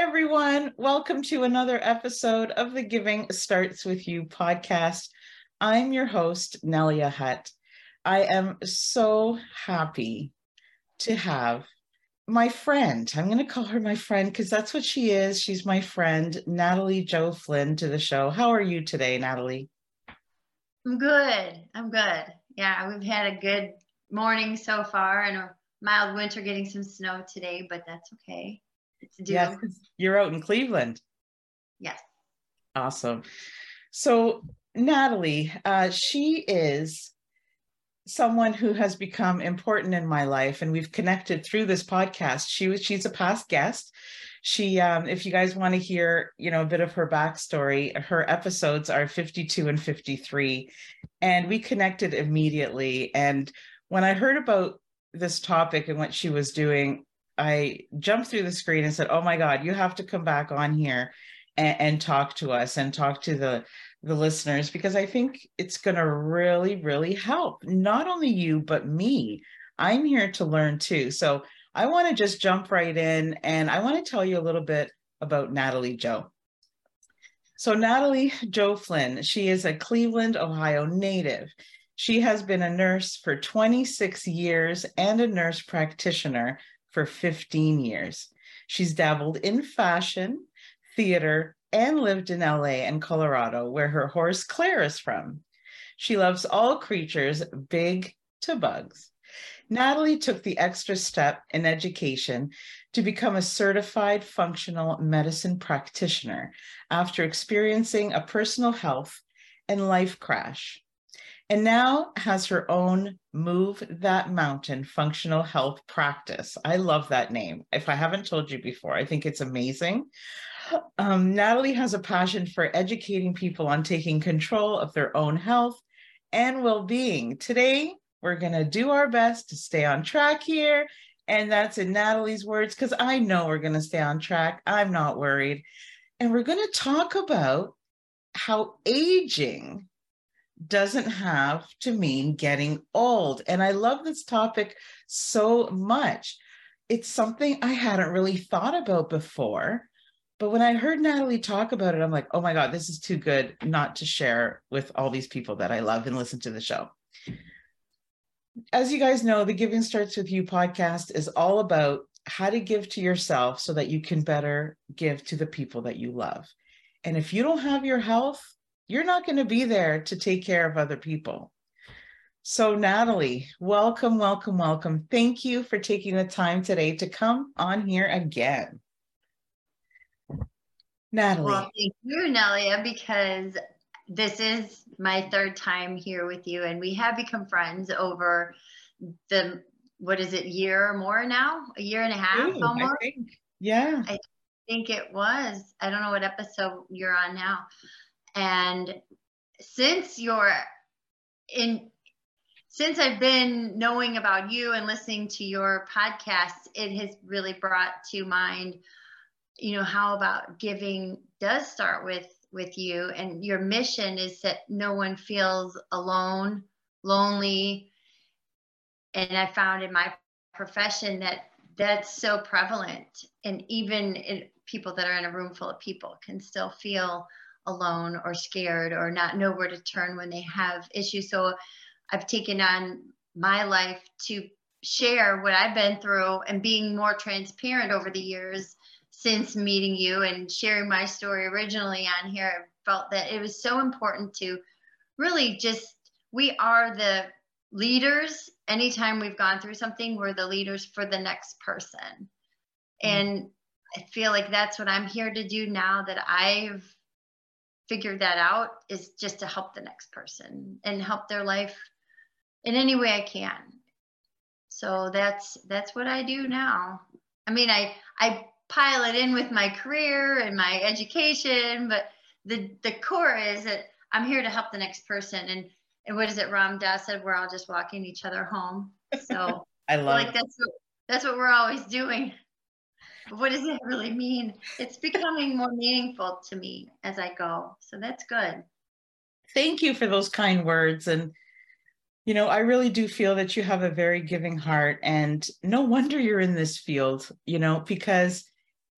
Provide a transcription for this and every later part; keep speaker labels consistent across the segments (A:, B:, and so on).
A: everyone. Welcome to another episode of the Giving Starts With You podcast. I'm your host, Nelia Hutt. I am so happy to have my friend. I'm going to call her my friend because that's what she is. She's my friend, Natalie Jo Flynn, to the show. How are you today, Natalie?
B: I'm good. I'm good. Yeah, we've had a good morning so far and a mild winter getting some snow today, but that's okay
A: to do. Yes, you're out in Cleveland.
B: Yes.
A: Awesome. So Natalie, uh, she is someone who has become important in my life, and we've connected through this podcast. She was she's a past guest. She, um, if you guys want to hear, you know, a bit of her backstory, her episodes are 52 and 53, and we connected immediately. And when I heard about this topic and what she was doing, I jumped through the screen and said, "Oh my God, you have to come back on here and, and talk to us and talk to the the listeners because I think it's going to really, really help not only you but me. I'm here to learn too. So I want to just jump right in and I want to tell you a little bit about Natalie Jo. So Natalie Jo Flynn, she is a Cleveland, Ohio native. She has been a nurse for 26 years and a nurse practitioner for 15 years. She's dabbled in fashion, theater, and lived in LA and Colorado, where her horse Claire is from. She loves all creatures, big to bugs. Natalie took the extra step in education to become a certified functional medicine practitioner after experiencing a personal health and life crash and now has her own Move That Mountain functional health practice. I love that name. If I haven't told you before, I think it's amazing. Um, Natalie has a passion for educating people on taking control of their own health and well being. Today, we're going to do our best to stay on track here. And that's in Natalie's words, because I know we're going to stay on track. I'm not worried. And we're going to talk about how aging doesn't have to mean getting old. And I love this topic so much. It's something I hadn't really thought about before. But when I heard Natalie talk about it, I'm like, oh my God, this is too good not to share with all these people that I love and listen to the show. As you guys know, the Giving Starts With You podcast is all about how to give to yourself so that you can better give to the people that you love. And if you don't have your health, you're not going to be there to take care of other people. So, Natalie, welcome, welcome, welcome. Thank you for taking the time today to come on here again. Natalie.
B: Well, thank you, Nelia, because this is my third time here with you, and we have become friends over the what is it, year or more now? A year and a half Ooh, almost?
A: I think. Yeah.
B: I think it was. I don't know what episode you're on now. And since you're in, since I've been knowing about you and listening to your podcast, it has really brought to mind, you know, how about giving does start with with you and your mission is that no one feels alone, lonely. And I found in my profession that that's so prevalent and even in people that are in a room full of people can still feel alone or scared or not know where to turn when they have issues. So I've taken on my life to share what I've been through and being more transparent over the years since meeting you and sharing my story originally on here. I felt that it was so important to really just we are the leaders anytime we've gone through something we're the leaders for the next person mm-hmm. and i feel like that's what i'm here to do now that i've figured that out is just to help the next person and help their life in any way i can. So that's that's what i do now. I mean i i pile it in with my career and my education but the the core is that i'm here to help the next person. And and what is it ram dass said? We're all just walking each other home. So
A: i love
B: like that's what that's what we're always doing what does it really mean? It's becoming more meaningful to me as i go. So that's good.
A: Thank you for those kind words. And you know i really do feel that you have a very giving heart and no wonder you're in this field you know because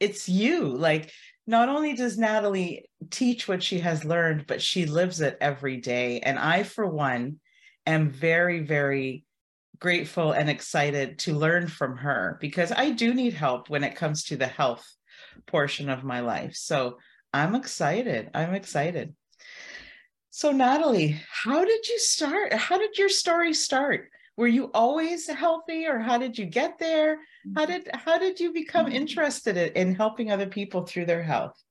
A: it's you. Like not only does natalie teach what she has learned but she lives it every day. And i for one am very very grateful and excited to learn from her because i do need help when it comes to the health portion of my life so i'm excited i'm excited so, Natalie, how did you start? How did your story start? Were you always healthy, or how did you get there? How did how did you become mm-hmm. interested in helping other people through their health?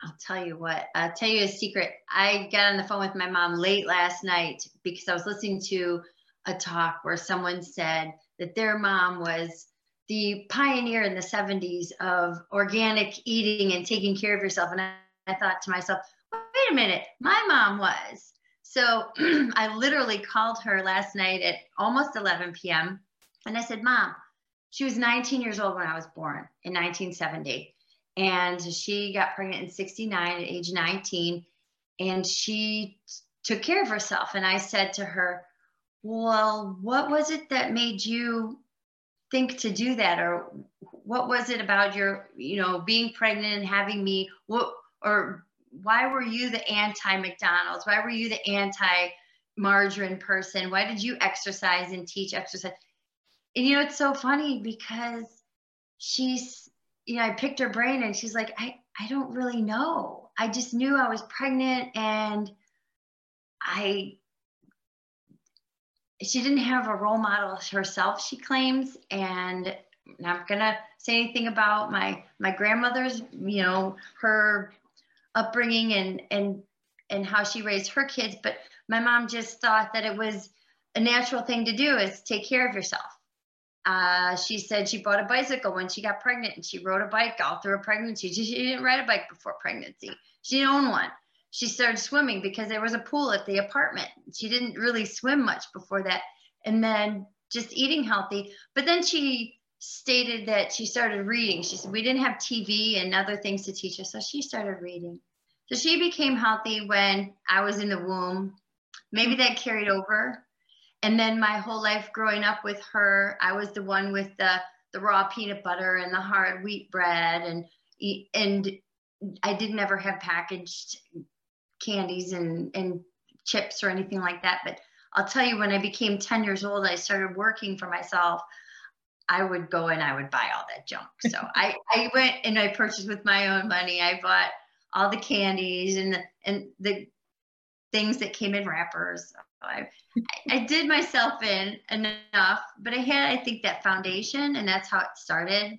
B: I'll tell you what. I'll tell you a secret. I got on the phone with my mom late last night because I was listening to a talk where someone said that their mom was the pioneer in the 70s of organic eating and taking care of yourself. And I, I thought to myself, wait a minute, my mom was. So I literally called her last night at almost 11 p.m. and I said, Mom, she was 19 years old when I was born in 1970. And she got pregnant in 69 at age 19. And she took care of herself. And I said to her, Well, what was it that made you think to do that? Or what was it about your, you know, being pregnant and having me? What, or why were you the anti McDonald's? Why were you the anti margarine person? Why did you exercise and teach exercise? And you know, it's so funny because she's, you know, I picked her brain and she's like, I, I don't really know. I just knew I was pregnant and I, she didn't have a role model herself, she claims. And I'm not gonna say anything about my my grandmother's, you know, her upbringing and and and how she raised her kids but my mom just thought that it was a natural thing to do is take care of yourself. Uh, she said she bought a bicycle when she got pregnant and she rode a bike all through her pregnancy. She, she didn't ride a bike before pregnancy. She didn't own one she started swimming because there was a pool at the apartment she didn't really swim much before that and then just eating healthy but then she stated that she started reading. She said we didn't have TV and other things to teach us, so she started reading. So she became healthy when I was in the womb. Maybe mm-hmm. that carried over. And then my whole life growing up with her, I was the one with the the raw peanut butter and the hard wheat bread and and I didn't ever have packaged candies and and chips or anything like that. But I'll tell you, when I became 10 years old, I started working for myself. I would go and I would buy all that junk. So I, I went and I purchased with my own money. I bought all the candies and the, and the things that came in wrappers. I, I did myself in enough, but I had, I think, that foundation, and that's how it started.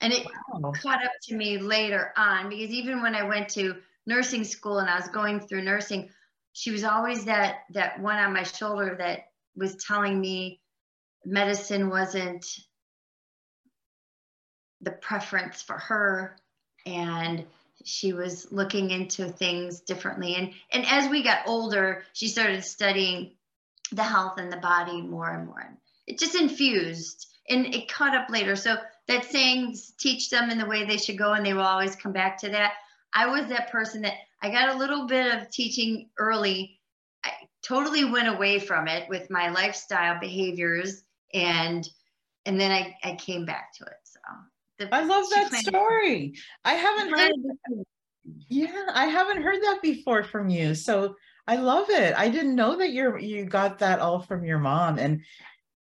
B: And it wow. caught up to me later on because even when I went to nursing school and I was going through nursing, she was always that that one on my shoulder that was telling me medicine wasn't the preference for her. And she was looking into things differently. And and as we got older she started studying the health and the body more and more. And it just infused and it caught up later. So that saying teach them in the way they should go and they will always come back to that i was that person that i got a little bit of teaching early i totally went away from it with my lifestyle behaviors and and then I, I came back to it. So
A: the, I love that story. I haven't heard yeah, I haven't heard that before from you. So I love it. I didn't know that you're you got that all from your mom. And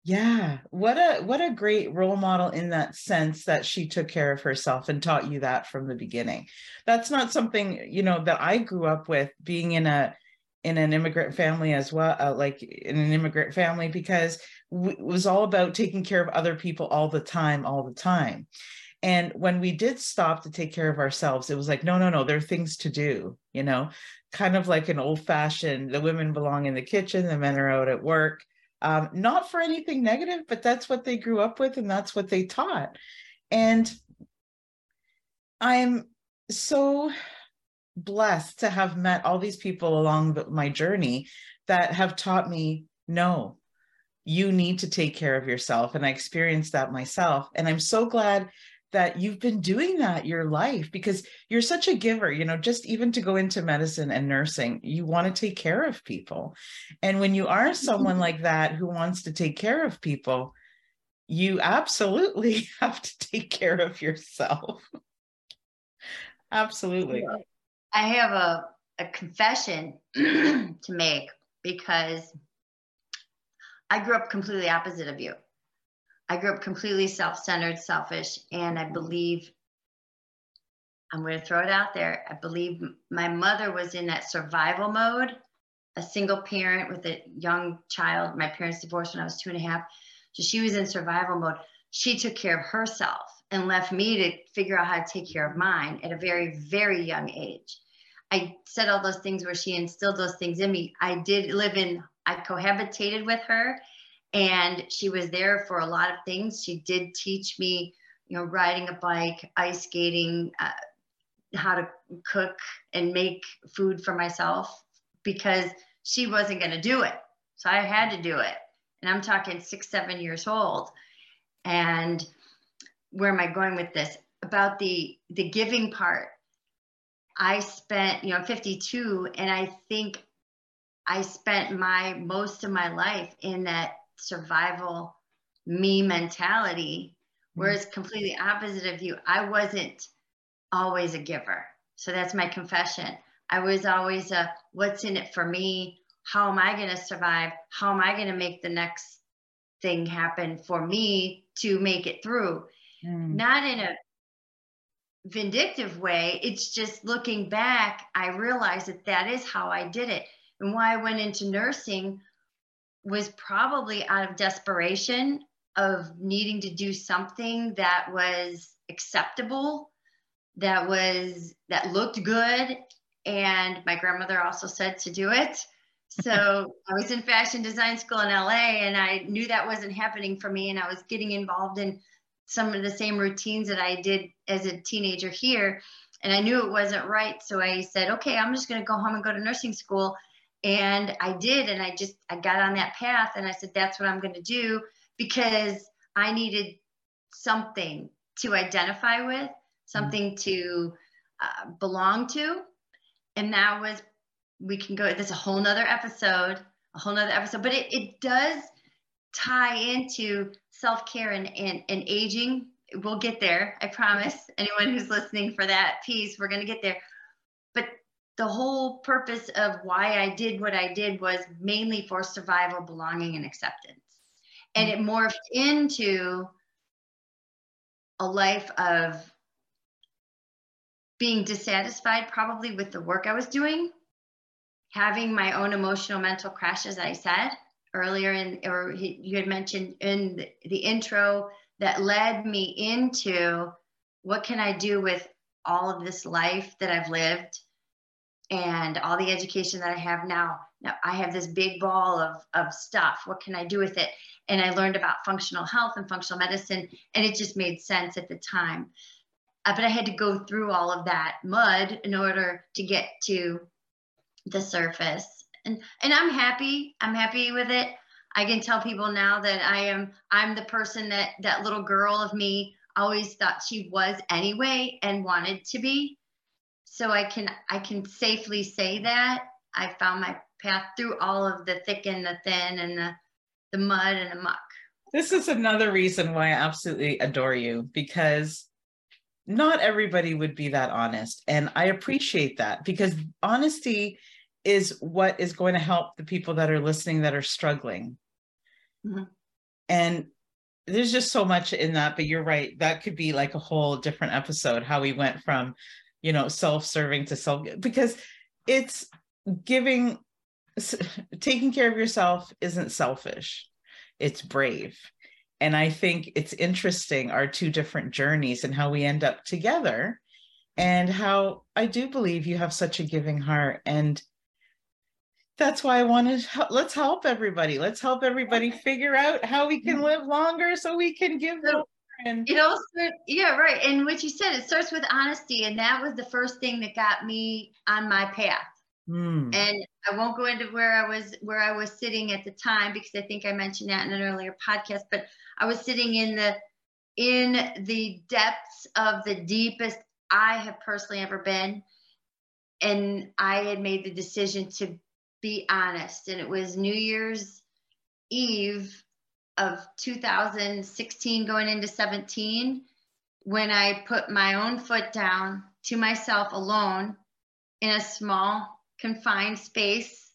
A: yeah, what a what a great role model in that sense that she took care of herself and taught you that from the beginning. That's not something, you know, that I grew up with being in a in an immigrant family as well, uh, like in an immigrant family, because it was all about taking care of other people all the time, all the time. And when we did stop to take care of ourselves, it was like, no, no, no, there are things to do, you know, kind of like an old fashioned, the women belong in the kitchen, the men are out at work. Um, not for anything negative, but that's what they grew up with and that's what they taught. And I'm so blessed to have met all these people along the, my journey that have taught me no you need to take care of yourself and i experienced that myself and i'm so glad that you've been doing that your life because you're such a giver you know just even to go into medicine and nursing you want to take care of people. And when you are someone mm-hmm. like that who wants to take care of people you absolutely have to take care of yourself. Absolutely.
B: I have a, a confession to make because I grew up completely opposite of you. I grew up completely self centered, selfish, and I believe I'm going to throw it out there. I believe my mother was in that survival mode, a single parent with a young child. My parents divorced when I was two and a half. So she was in survival mode. She took care of herself and left me to figure out how to take care of mine at a very, very young age. I said all those things where she instilled those things in me. I did live in, I cohabitated with her and she was there for a lot of things. She did teach me, you know, riding a bike, ice skating, uh, how to cook and make food for myself because she wasn't going to do it. So I had to do it. And I'm talking six, seven years old. And where am I going with this? About the the giving part I spent, you know, I'm 52, and I think I spent my most of my life in that survival me mentality, whereas mm-hmm. completely opposite of you, I wasn't always a giver. So that's my confession. I was always a what's in it for me? How am I going to survive? How am I going to make the next thing happen for me to make it through? Mm. Not in a vindictive way. It's just looking back, I realized that that is how I did it. And why I went into nursing was probably out of desperation of needing to do something that was acceptable, that was that looked good. And my grandmother also said to do it. So I was in fashion design school in LA and I knew that wasn't happening for me. And I was getting involved in some of the same routines that I did as a teenager here. And I knew it wasn't right. So I said, okay, I'm just going to go home and go to nursing school. And I did. And I just, I got on that path and I said, that's what I'm going to do because I needed something to identify with, something to uh, belong to. And that was, we can go, there's a whole nother episode, a whole nother episode, but it, it does tie into self-care and, and, and aging we'll get there i promise anyone who's listening for that piece we're going to get there the whole purpose of why i did what i did was mainly for survival belonging and acceptance. And it morphed into a life of being dissatisfied probably with the work i was doing having my own emotional mental crash, as i said earlier in, or you had mentioned in the intro that led me into what can I do with all of this life that I've lived and all the education that I have now. Now I have this big ball of, of stuff. What can I do with it? And I learned about functional health and functional medicine, and it just made sense at the time. Uh, but I had to go through all of that mud in order to get to the surface and and i'm happy i'm happy with it i can tell people now that i am i'm the person that that little girl of me always thought she was anyway and wanted to be so i can i can safely say that i found my path through all of the thick and the thin and the the mud and the muck
A: this is another reason why i absolutely adore you because not everybody would be that honest and i appreciate that because honesty is what is going to help the people that are listening that are struggling. Mm-hmm. And there's just so much in that, but you're right. That could be like a whole different episode how we went from, you know, self serving to self, because it's giving taking care of yourself isn't selfish, it's brave. And I think it's interesting our two different journeys and how we end up together, and how I do believe you have such a giving heart. And that's why I wanted to let's help everybody. Let's help everybody figure out how we can mm-hmm. live longer so we can give
B: so, and it also yeah right. And what you said it starts with honesty and that was the first thing that got me on my path. Mm. and i won't go into where i was where i was sitting at the time because i think i mentioned that in an earlier podcast but i was sitting in the in the depths of the deepest i have personally ever been. And i had made the decision to be honest and it was new year's eve of 2016 going into 17 when I put my own foot down to myself alone in a small confined space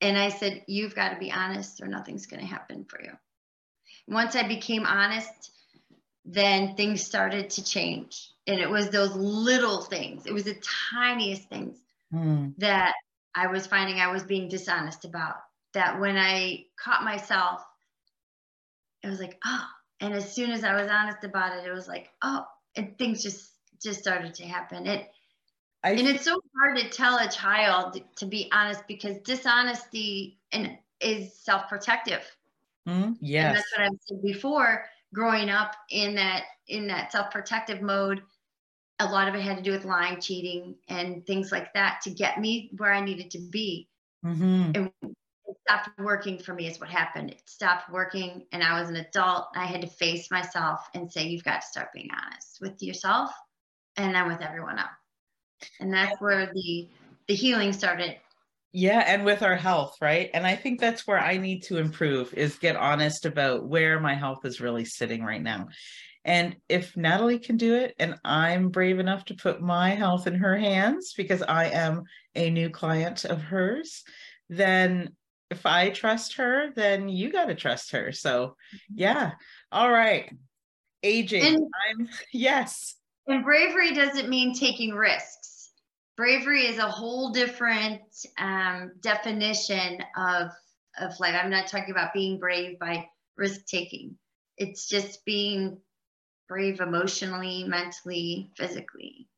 B: and I said you've got to be honest or nothing's going to happen for you. Once I became honest then things started to change and it was those little things it was the tiniest things mm. that I was finding I was being dishonest about that when I caught myself it was like, oh. And as soon as I was honest about it, it was like, oh, and things just just started to happen. It I, and it's so hard to tell a child to be honest because dishonesty and is self-protective.
A: Mm, yes. And
B: that's what I said before. Growing up in that in that self-protective mode, a lot of it had to do with lying, cheating, and things like that to get me where I needed to be. Mm-hmm. And stopped working for me is what happened. It stopped working and I was an adult. I had to face myself and say, you've got to start being honest with yourself and then with everyone else. And that's where the the healing started.
A: Yeah, and with our health, right? And I think that's where I need to improve is get honest about where my health is really sitting right now. And if Natalie can do it, and I'm brave enough to put my health in her hands because I am a new client of hers, then if I trust her, then you got to trust her. So, mm-hmm. yeah. All right. Aging. And, I'm yes.
B: And bravery doesn't mean taking risks. Bravery is a whole different um, definition of of life. I'm not talking about being brave by risk taking. It's just being brave emotionally, mentally, physically.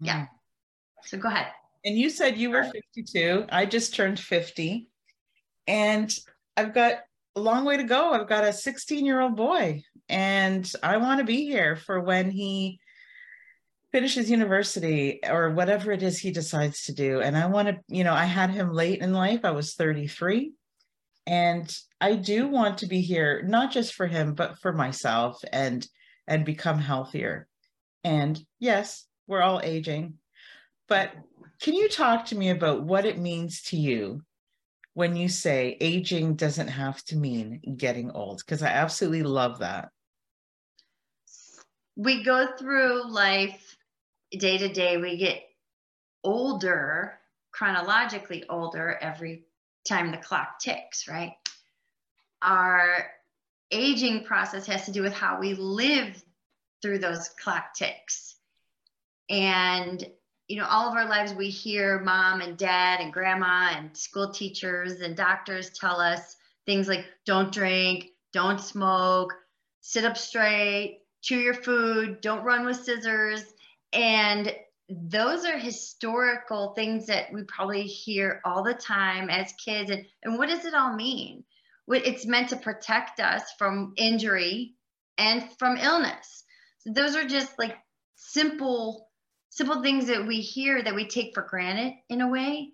B: Yeah. Mm. So go ahead.
A: And you said you were 52. I just turned 50 and I've got a long way to go. I've got a 16 year old boy, and I want to be here for when he finishes university or whatever it is he decides to do. And I want to, you know, I had him late in life. I was 33. And I do want to be here, not just for him, but for myself and and become healthier. And yes, we're all aging. But can you talk to me about what it means to you when you say aging doesn't have to mean getting old because i absolutely love that.
B: We go through life day to day we get older chronologically older every time the clock ticks right? Our aging process has to do with how we live through those clock ticks. And you know, all of our lives we hear mom and dad and grandma and school teachers and doctors tell us things like don't drink, don't smoke, sit up straight, chew your food, don't run with scissors. And those are historical things that we probably hear all the time as kids. And, and what does it all mean? It's meant to protect us from injury and from illness. So those are just like simple simple things that we hear that we take for granted in a way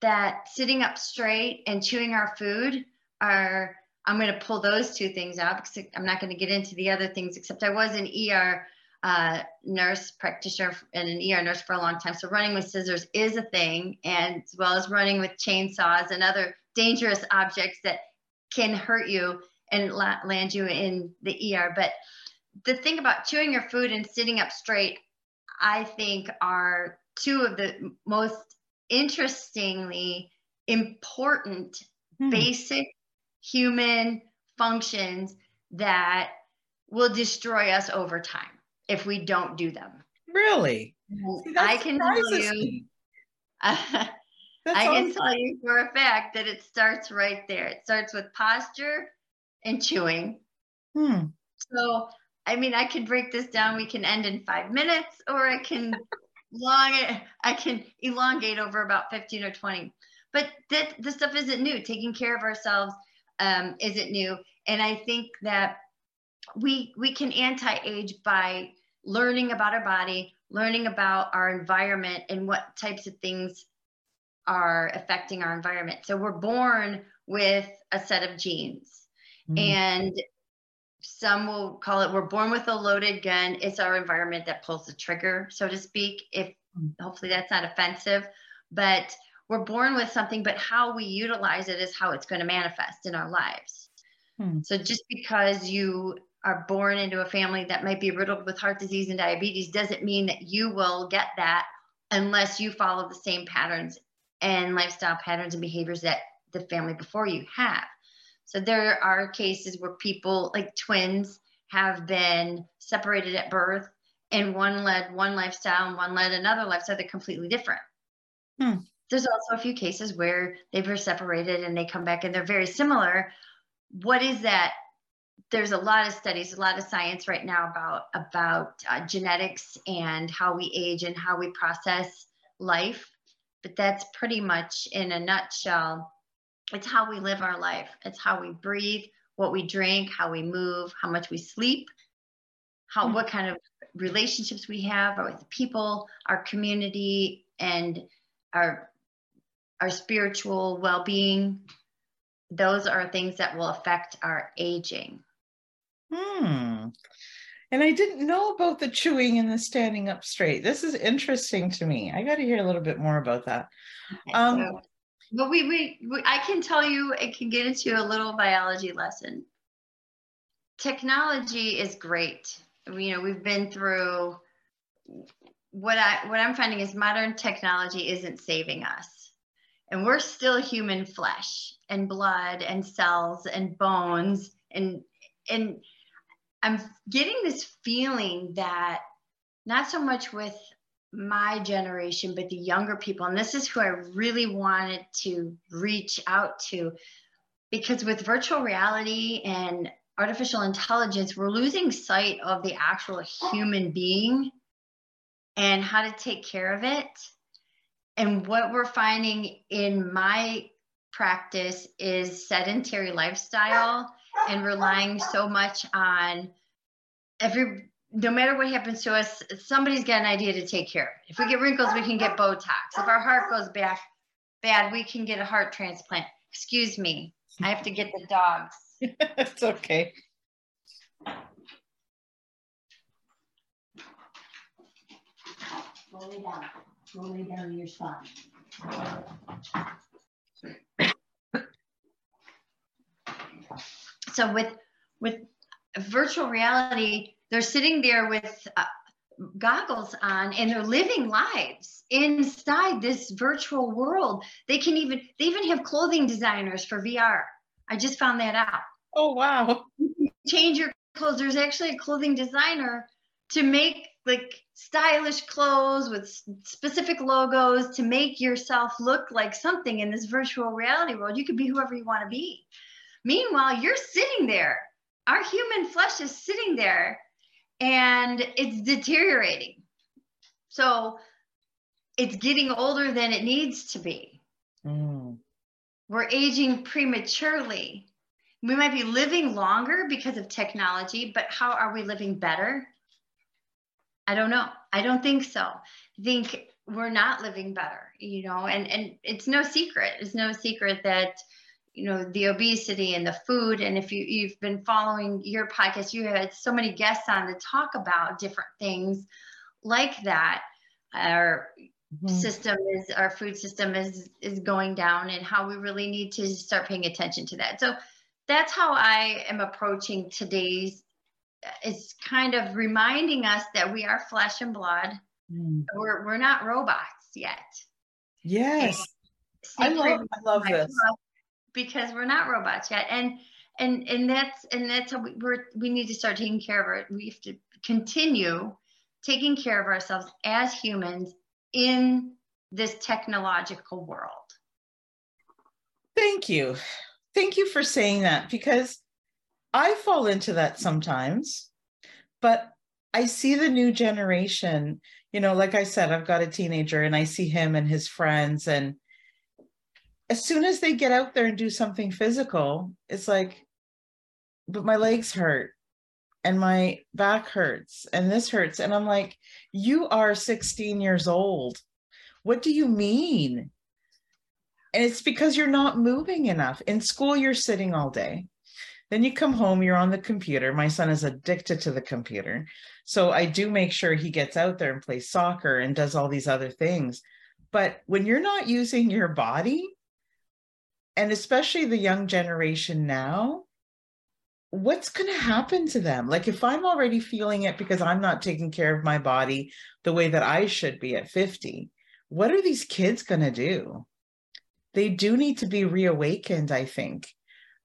B: that sitting up straight and chewing our food are i'm going to pull those two things out because i'm not going to get into the other things except i was an er uh, nurse practitioner and an er nurse for a long time. So running with scissors is a thing and as well as running with chainsaws and other dangerous objects that can hurt you and land you in the er but the thing about chewing your food and sitting up straight I think are two of the most interestingly important hmm. basic human functions that will destroy us over time if we don't do them.
A: Really?
B: I can tell you. Uh, That's I awesome. can tell you for a fact that it starts right there. It starts with posture and chewing. Hmm. So, I mean, I can break this down. We can end in five minutes, or I can long it. I can elongate over about 15 or 20. But that this stuff isn't new. Taking care of ourselves um, isn't new, and I think that we we can anti-age by learning about our body, learning about our environment, and what types of things are affecting our environment. So we're born with a set of genes. Mm-hmm. And some will call it we're born with a loaded gun. It's our environment that pulls the trigger, so to speak. If mm-hmm. hopefully that's not offensive, but we're born with something, but how we utilize it is how it's going to manifest in our lives. Hmm. So just because you are born into a family that might be riddled with heart disease and diabetes doesn't mean that you will get that unless you follow the same patterns and lifestyle patterns and behaviors that the family before you have. So there are cases where people like twins have been separated at birth and one led one lifestyle and one led another lifestyle. They're completely different. Hmm. There's also a few cases where they were separated and they come back and they're very similar. What is that? There's a lot of studies, a lot of science right now about about uh, genetics and how we age and how we process life but that's pretty much in a nutshell it's how we live our life it's how we breathe what we drink how we move how much we sleep how mm-hmm. what kind of relationships we have with people our community and our our spiritual well-being those are things that will affect our aging
A: hmm and I didn't know about the chewing and the standing up straight. This is interesting to me. I got to hear a little bit more about that.
B: Okay, um, so, but we, we, we, I can tell you, it can get into a little biology lesson. Technology is great. You know, we've been through what I what I'm finding is modern technology isn't saving us. And we're still human flesh and blood and cells and bones and and I'm getting this feeling that not so much with my generation, but the younger people, and this is who I really wanted to reach out to, because with virtual reality and artificial intelligence, we're losing sight of the actual human being and how to take care of it. And what we're finding in my practice is sedentary lifestyle and relying so much on every no matter what happens to us, somebody's got an idea to take care of. If we get wrinkles, we can get Botox. If our heart goes bad, bad, we can get a heart transplant. Excuse me, I have to get the dogs.
A: it's okay.
B: Roll it down. Roll it down your spot. so with with virtual reality, they're sitting there with uh, goggles on and they're living lives inside this virtual world. They can even they even have clothing designers for VR. I just found that out.
A: Oh wow.
B: change your clothes. There's actually a clothing designer to make like stylish clothes with specific logos to make yourself look like something in this virtual reality world. You could be whoever you want to be. Meanwhile, you're sitting there our human flesh is sitting there and it's deteriorating. So it's getting older than it needs to be. Mm. We're aging prematurely. We might be living longer because of technology, but how are we living better? I don't know. I don't think so. I think we're not living better, you know, and, and it's no secret. It's no secret that you know the obesity and the food. And if you, you've been following your podcast you had so many guests on to talk about different things like that. Our mm-hmm. system is our food system is is going down and how we really need to start paying attention to that. So that's how i am approaching today's it's kind of reminding us that we are flesh and blood. Mm. we're, we're not robots yet.
A: Yes. I love, I love this
B: because we're not robots yet and and and that's and that's how we, we're we need to start taking care of it we have to continue taking care of ourselves as humans in this technological world
A: Thank you. Thank you for saying that because I fall into that sometimes, but I see the new generation. You know, like I said, I've got a teenager and I see him and his friends. And as soon as they get out there and do something physical, it's like, but my legs hurt and my back hurts and this hurts. And I'm like, you are 16 years old. What do you mean? And it's because you're not moving enough. In school, you're sitting all day. Then you come home, you're on the computer. My son is addicted to the computer. So I do make sure he gets out there and plays soccer and does all these other things. But when you're not using your body, and especially the young generation now, what's going to happen to them? Like, if I'm already feeling it because I'm not taking care of my body the way that I should be at 50, what are these kids going to do? They do need to be reawakened, I think.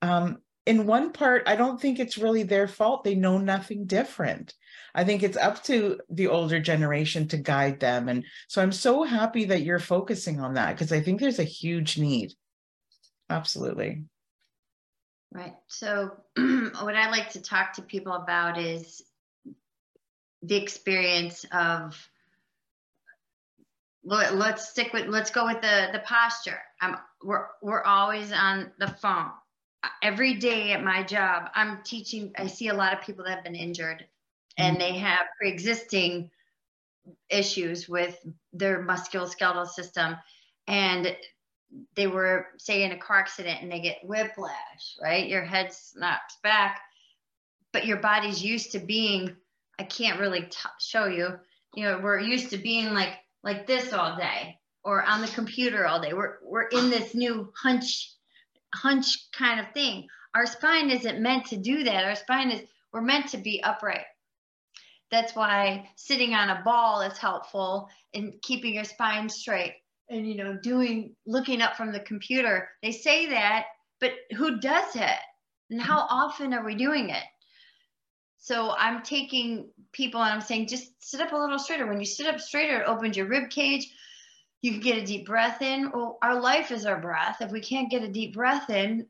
A: Um, in one part, I don't think it's really their fault. They know nothing different. I think it's up to the older generation to guide them. And so I'm so happy that you're focusing on that because I think there's a huge need. Absolutely.
B: Right. So, what I like to talk to people about is the experience of. Let's stick with. Let's go with the the posture. I'm. We're we're always on the phone. Every day at my job, I'm teaching. I see a lot of people that have been injured, and mm-hmm. they have pre-existing issues with their musculoskeletal system, and they were say in a car accident and they get whiplash right? Your head snaps back but your body's used to being i can't really t- show you you know we're used to being like like this all day or on the computer all day. We're we're in this new hunch hunch kind of thing. Our spine isn't meant to do that. Our spine is we're meant to be upright. That's why sitting on a ball is helpful in keeping your spine straight and you know doing looking up from the computer they say that but who does it? And how mm-hmm. often are we doing it? So i'm taking people and i'm saying just sit up a little straighter. When you sit up straighter it opens your rib cage. You can get a deep breath in. Well our life is our breath. If we can't get a deep breath in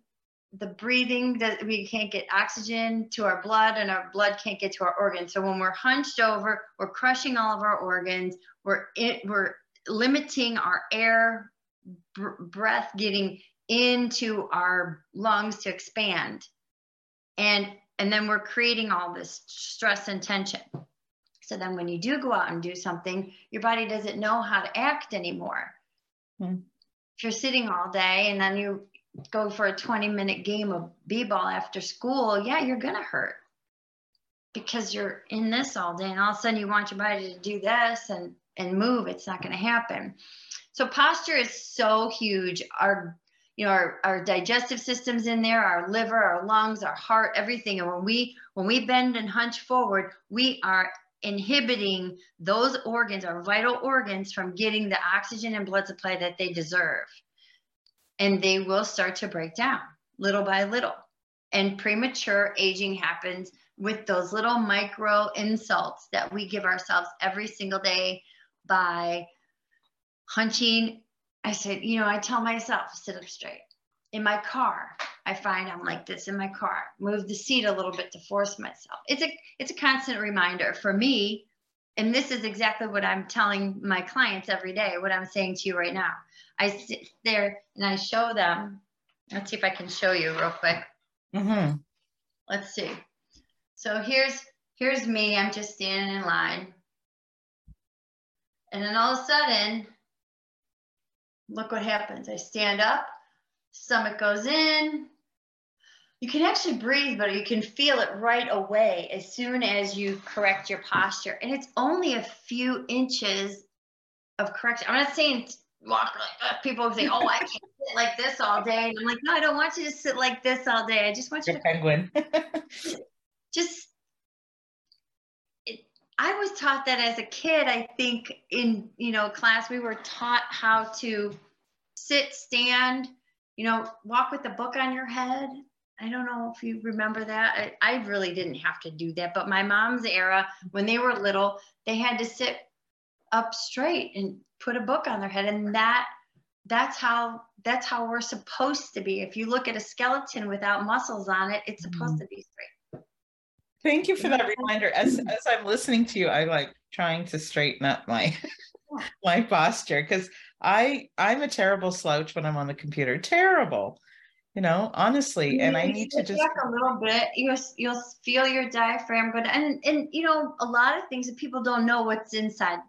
B: the breathing that we can't get oxygen to our blood and our blood can't get to our organs. So when we're hunched over we're crushing all of our organs we're it we're limiting our air br- breath getting into our lungs to expand. And and then we're creating all this stress and tension. So then when you do go out and do something your body doesn't know how to act anymore. Hmm. if you're sitting all day and then you go for a 20 minute game of b-ball after school yeah you're gonna hurt. Because you're in this all day and all of a sudden you want your body to do this and and move, it's not going to happen. So posture is so huge. Our you know our, our digestive systems in there our liver our lungs our heart everything and when we when we bend and hunch forward we are inhibiting those organs our vital organs from getting the oxygen and blood supply that they deserve and they will start to break down little by little and premature aging happens with those little micro insults that we give ourselves every single day by hunching. I said, you know, I tell myself, sit up straight. In my car, I find I'm like this in my car. Move the seat a little bit to force myself. It's a it's a constant reminder for me, and this is exactly what I'm telling my clients every day. What I'm saying to you right now. I sit there and I show them. Let's see if I can show you real quick. Mm-hmm. Let's see. So here's here's me. I'm just standing in line. And then all of a sudden, look what happens. I stand up, stomach goes in. You can actually breathe, but you can feel it right away as soon as you correct your posture. And it's only a few inches of correction. I'm not saying walk like that. People say, oh, I can't sit like this all day. And I'm like, no, I don't want you to sit like this all day. I just want you to
A: penguin.
B: just I was taught that as a kid. I think in you know class we were taught how to sit, stand, you know, walk with a book on your head. I don't know if you remember that. I, I really didn't have to do that, but my mom's era, when they were little, they had to sit up straight and put a book on their head, and that that's how that's how we're supposed to be. If you look at a skeleton without muscles on it, it's supposed mm-hmm. to be straight.
A: Thank you for that reminder. As as I'm listening to you, I like trying to straighten up my my posture because I I'm a terrible slouch when I'm on the computer. Terrible. You know, honestly, and I need to just
B: a little bit. You'll you'll feel your diaphragm go down, and and you know a lot of things that people don't know what's inside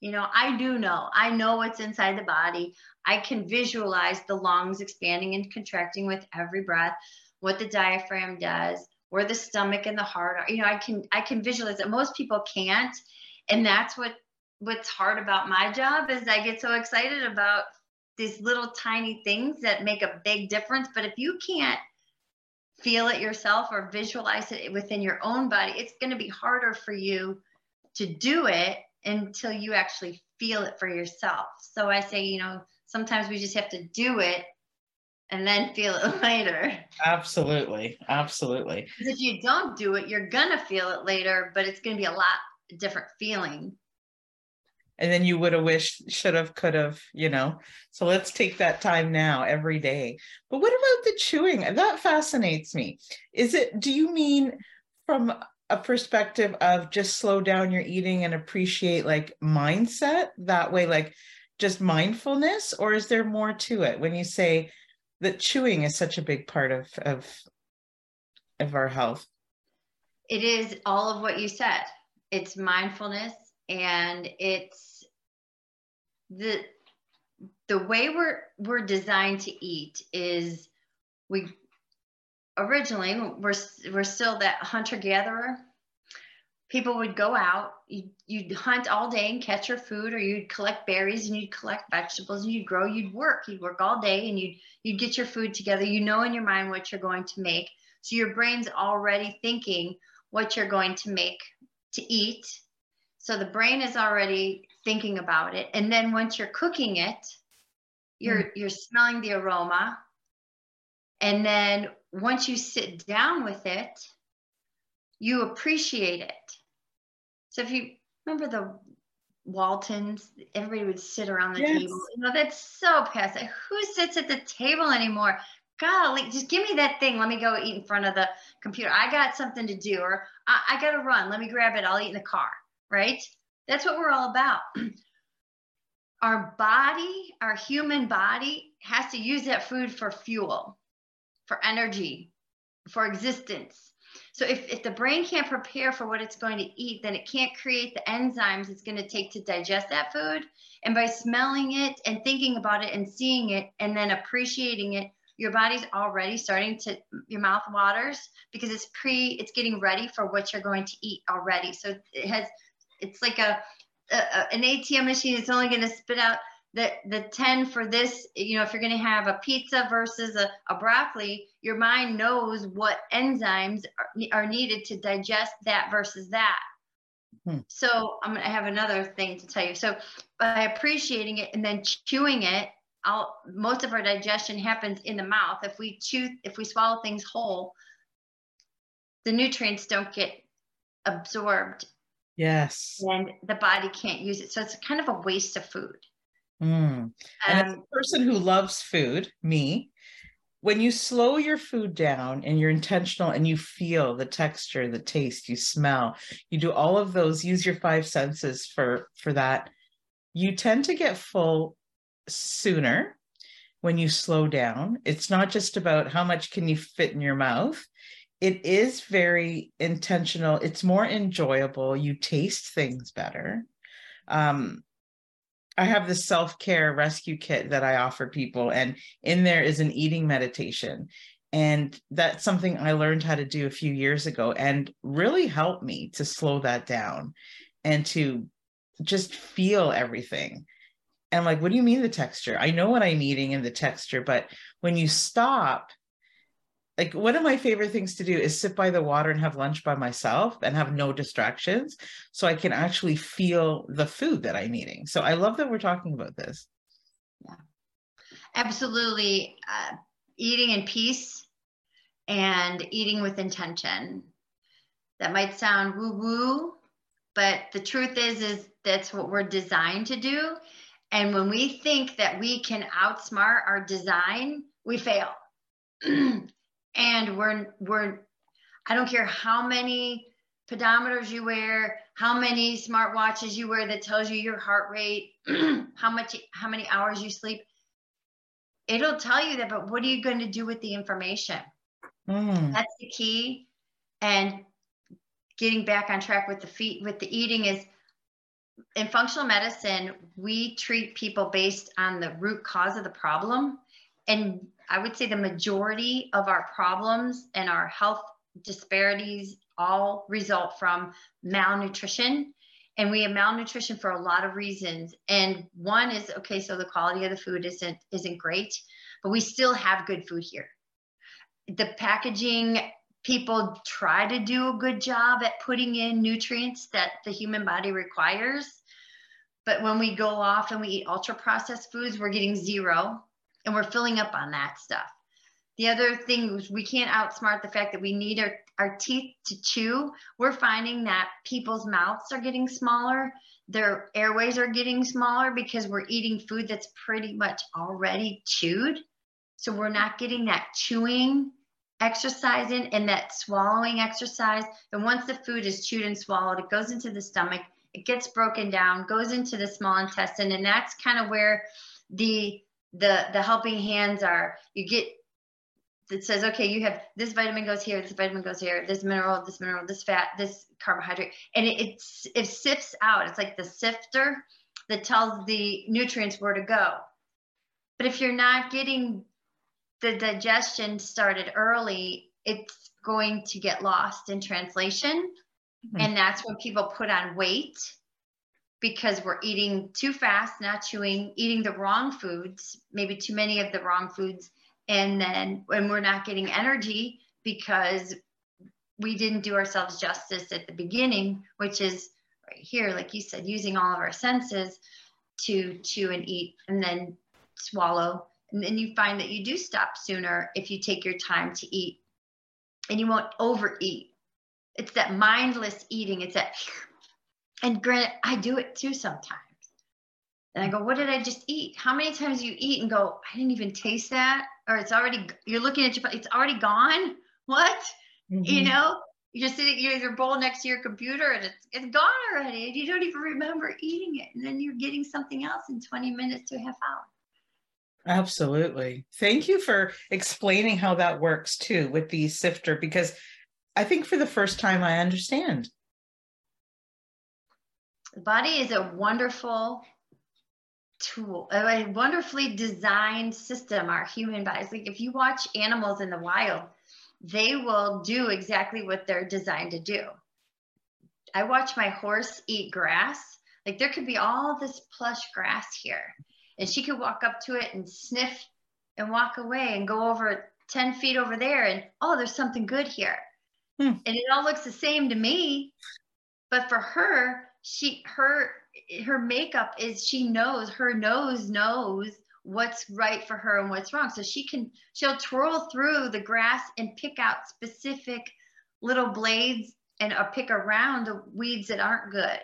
B: you know, I do know. I know what's inside the body. I can visualize the lungs expanding and contracting with every breath, what the diaphragm does, where the stomach and the heart are. You know, I can I can visualize it. Most people can't. And that's what what's hard about my job is I get so excited about these little tiny things that make a big difference. But if you can't feel it yourself or visualize it within your own body, it's going to be harder for you to do it until you actually feel it for yourself. So I say, you know, sometimes we just have to do it and then feel it later.
A: Absolutely. Absolutely.
B: Because if you don't do it, you're going to feel it later, but it's going to be a lot different feeling.
A: And then you would have wished, should have, could have, you know. So let's take that time now every day. But what about the chewing? That fascinates me. Is it, do you mean from a perspective of just slow down your eating and appreciate like mindset that way like just mindfulness or is there more to it when you say that chewing is such a big part of of of our health.
B: It is all of what you said. It's mindfulness and it's the the way we're we're designed to eat is we originally we're we're still that hunter gatherer people would go out you'd, you'd hunt all day and catch your food or you'd collect berries and you'd collect vegetables and you'd grow you'd work you'd work all day and you'd you'd get your food together. You know in your mind what you're going to make. So your brain's already thinking what you're going to make to eat. So the brain is already thinking about it. And then once you're cooking it you're mm. you're smelling the aroma. And then once you sit down with it, you appreciate it. So if you remember the Waltons, everybody would sit around the yes. table. You know, that's so passive. Who sits at the table anymore? Golly, just give me that thing. Let me go eat in front of the computer. I got something to do, or I, I got to run. Let me grab it. I'll eat in the car, right? That's what we're all about. our body, our human body, has to use that food for fuel for energy, for existence. So if, if the brain can't prepare for what it's going to eat, then it can't create the enzymes it's going to take to digest that food. And by smelling it and thinking about it and seeing it and then appreciating it, your body's already starting to your mouth waters because it's pre it's getting ready for what you're going to eat already. So it has it's like a, a an ATM machine. It's only going to spit out the the 10 for this you know if you're going to have a pizza versus a, a broccoli your mind knows what enzymes are, are needed to digest that versus that. Hmm. so i'm going to have another thing to tell you. So by appreciating it and then chewing it I'll, most of our digestion happens in the mouth. If we chew if we swallow things whole the nutrients don't get absorbed.
A: Yes.
B: And the body can't use it. So it's kind of a waste of food
A: Mm. And um, as a person who loves food, me, when you slow your food down and you're intentional and you feel the texture, the taste, you smell, you do all of those, use your five senses for for that, you tend to get full sooner when you slow down. It's not just about how much can you fit in your mouth. It is very intentional. It's more enjoyable. You taste things better. Um, I have this self care rescue kit that I offer people, and in there is an eating meditation. And that's something I learned how to do a few years ago and really helped me to slow that down and to just feel everything. And I'm like, what do you mean the texture? I know what I'm eating and the texture, but when you stop like one of my favorite things to do is sit by the water and have lunch by myself and have no distractions so i can actually feel the food that i'm eating. So i love that we're talking about this.
B: Yeah. Absolutely. Uh, eating in peace and eating with intention. That might sound woo woo but the truth is is that's what we're designed to do. And when we think that we can outsmart our design, we fail. and we're we're I don't care how many pedometers you wear, how many smartwatches you wear that tells you your heart rate, how much how many hours you sleep. It'll tell you that, but what are you going to do with the information? Mm. That's the key. And getting back on track with the feet with the eating is in functional medicine, we treat people based on the root cause of the problem. And I would say the majority of our problems and our health disparities all result from malnutrition. And we have malnutrition for a lot of reasons. And one is okay, so the quality of the food isn't isn't great, but we still have good food here. The packaging people try to do a good job at putting in nutrients that the human body requires. But when we go off and we eat ultra processed foods, we're getting zero and we're filling up on that stuff. The other thing is we can't outsmart the fact that we need our, our teeth to chew. We're finding that people's mouths are getting smaller, their airways are getting smaller because we're eating food that's pretty much already chewed. So we're not getting that chewing exercising and that swallowing exercise. And once the food is chewed and swallowed, it goes into the stomach, it gets broken down, goes into the small intestine, and that's kind of where the the the helping hands are. You get that says, okay, you have this vitamin goes here, this vitamin goes here, this mineral, this mineral, this fat, this carbohydrate, and it, it's, it sifts out. It's like the sifter that tells the nutrients where to go. But if you're not getting the digestion started early, it's going to get lost in translation. Mm-hmm. And that's when people put on weight because we're eating too fast, not chewing, eating the wrong foods, maybe too many of the wrong foods. And then when we're not getting energy because we didn't do ourselves justice at the beginning, which is right here, like you said, using all of our senses to chew and eat and then swallow and then you find that you do stop sooner if you take your time to eat and you won't overeat. It's that mindless eating. It's that, and granted, I do it too sometimes. And I go, what did I just eat? How many times you eat and go, I didn't even taste that? Or it's already, you're looking at your, it's already gone. What? Mm-hmm. You know, you're sitting, you have your bowl next to your computer and it's, it's gone already. And you don't even remember eating it. And then you're getting something else in 20 minutes to a half hour.
A: Absolutely. Thank you for explaining how that works too with the sifter, because I think for the first time I understand.
B: The body is a wonderful tool, a wonderfully designed system, our human bodies. Like if you watch animals in the wild, they will do exactly what they're designed to do. I watch my horse eat grass. Like there could be all this plush grass here and she could walk up to it and sniff and walk away and go over 10 feet over there and oh there's something good here hmm. and it all looks the same to me but for her she her her makeup is she knows her nose knows what's right for her and what's wrong. So she can she'll twirl through the grass and pick out specific little blades and uh, pick around the weeds that aren't good.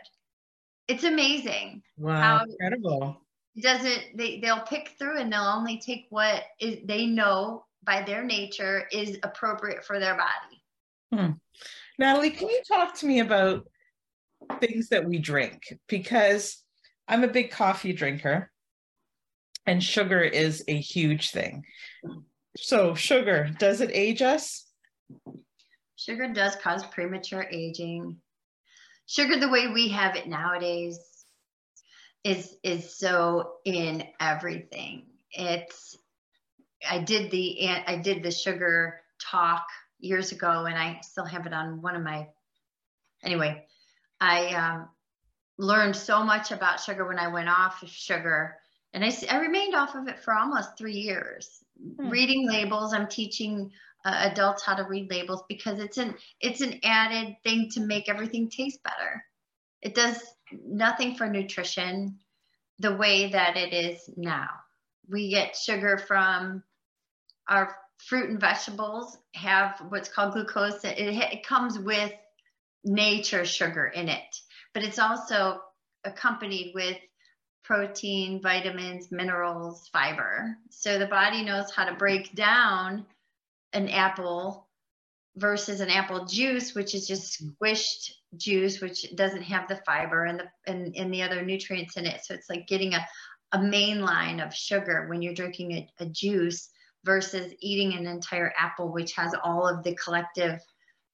B: It's amazing
A: wow how, incredible.
B: doesn't they they'll pick through and they'll only take what is they know by their nature is appropriate for their body.
A: Hmm. natalie can you talk to me about things that we drink because i'm a big coffee drinker and sugar is a huge thing so sugar does it age us
B: sugar does cause premature aging sugar the way we have it nowadays is is so in everything. It's I did the I did the sugar talk years ago, and I still have it on one of my. Anyway, I um, learned so much about sugar when I went off of sugar, and I I remained off of it for almost three years. Hmm. Reading labels, I'm teaching uh, adults how to read labels because it's an it's an added thing to make everything taste better. It does nothing for nutrition the way that it is now. We get sugar from our fruit and vegetables have what's called glucose. It, it comes with nature sugar in it, but it's also accompanied with protein, vitamins, minerals, fiber. So the body knows how to break down an apple versus an apple juice, which is just squished juice, which doesn't have the fiber and the and, and the other nutrients in it. So it's like getting a, a main line of sugar when you're drinking a, a juice versus eating an entire apple, which has all of the collective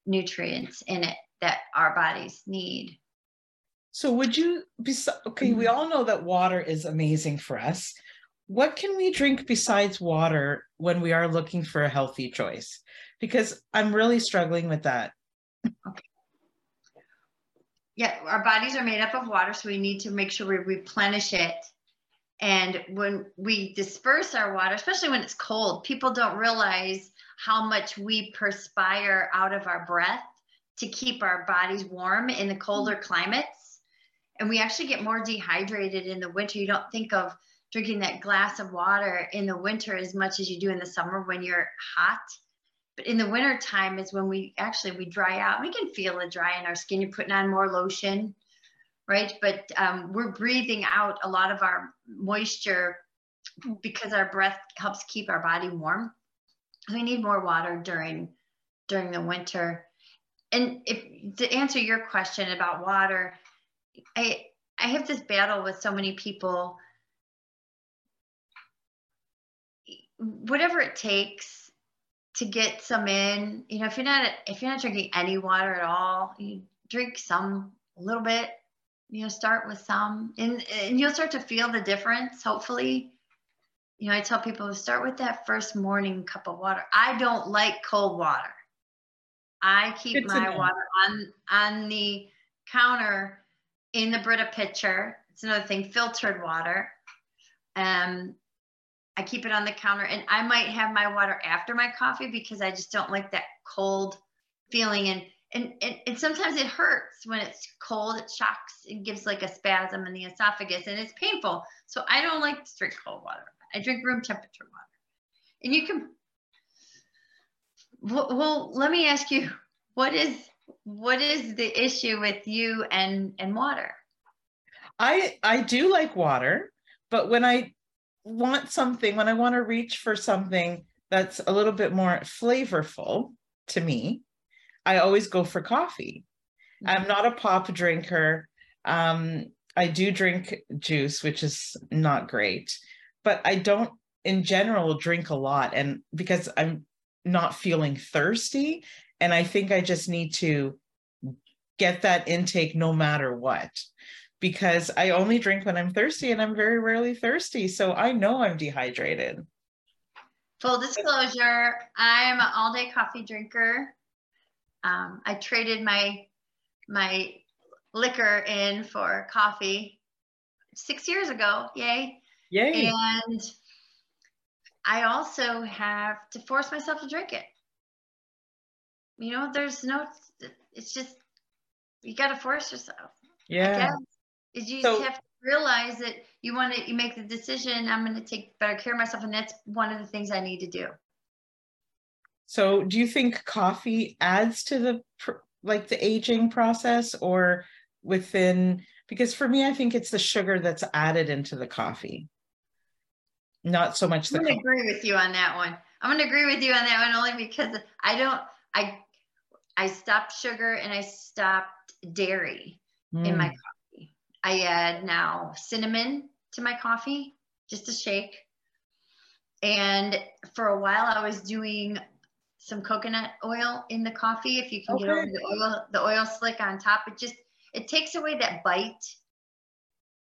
B: nutrients in it that our bodies need.
A: So would you be okay? We mm-hmm. all know that water is amazing for us. What can we drink besides water when we are looking for a healthy choice? Because I'm really struggling with that.
B: Okay. Yeah, our bodies are made up of water, so we need to make sure we replenish it. And when we disperse our water, especially when it's cold, people don't realize how much we perspire out of our breath to keep our bodies warm in the colder mm-hmm. climates. And we actually get more dehydrated in the winter. You don't think of drinking that glass of water in the winter as much as you do in the summer when you're hot. But in the winter time is when we actually we dry out. We can feel it dry in our skin. You're putting on more lotion, right? But um, we're breathing out a lot of our moisture because our breath helps keep our body warm. We need more water during during the winter and if to answer your question about water, I I have this battle with so many people. Whatever it takes to get some in, you know, if you're not if you're not drinking any water at all, you drink some a little bit. You know, start with some, and and you'll start to feel the difference. Hopefully, you know, I tell people to start with that first morning cup of water. I don't like cold water. I keep my water on on the counter in the Brita pitcher. It's another thing, filtered water. Um, I keep it on the counter, and I might have my water after my coffee because I just don't like that cold feeling. And and and, and sometimes it hurts when it's cold. It shocks. It gives like a spasm in the esophagus, and it's painful. So I don't like to drink cold water. I drink room temperature water. And you can well, let me ask you, what is what is the issue with you and and water?
A: I I do like water, but when I want something, when I want to reach for something that's a little bit more flavorful to me, I always go for coffee. I'm not a pop drinker. Um, I do drink juice, which is not great, but I don't in general drink a lot. And because I'm not feeling thirsty. And I think I just need to get that intake no matter what because I only drink when I'm thirsty and I'm very rarely thirsty. So I know I'm dehydrated.
B: Full disclosure, I'm an all day coffee drinker. Um, I traded my my liquor in for coffee six years ago. Yay.
A: Yay.
B: And I also have to force myself to drink it. You know, there's no, it's just, you got to force yourself.
A: Yeah.
B: Is You so, have to realize that you want to, you make the decision, I'm going to take better care of myself. And that's one of the things I need to do.
A: So do you think coffee adds to the, like the aging process or within, because for me, I think it's the sugar that's added into the coffee not so much
B: the. I'm gonna agree with you on that one. I'm gonna agree with you on that one only because I don't. I I stopped sugar and I stopped dairy mm. in my hmm. coffee. I add now cinnamon to my coffee, just a shake. And for a while, I was doing some coconut oil in the coffee. If you can okay. get over the oil, the oil slick on top, it just it takes away that bite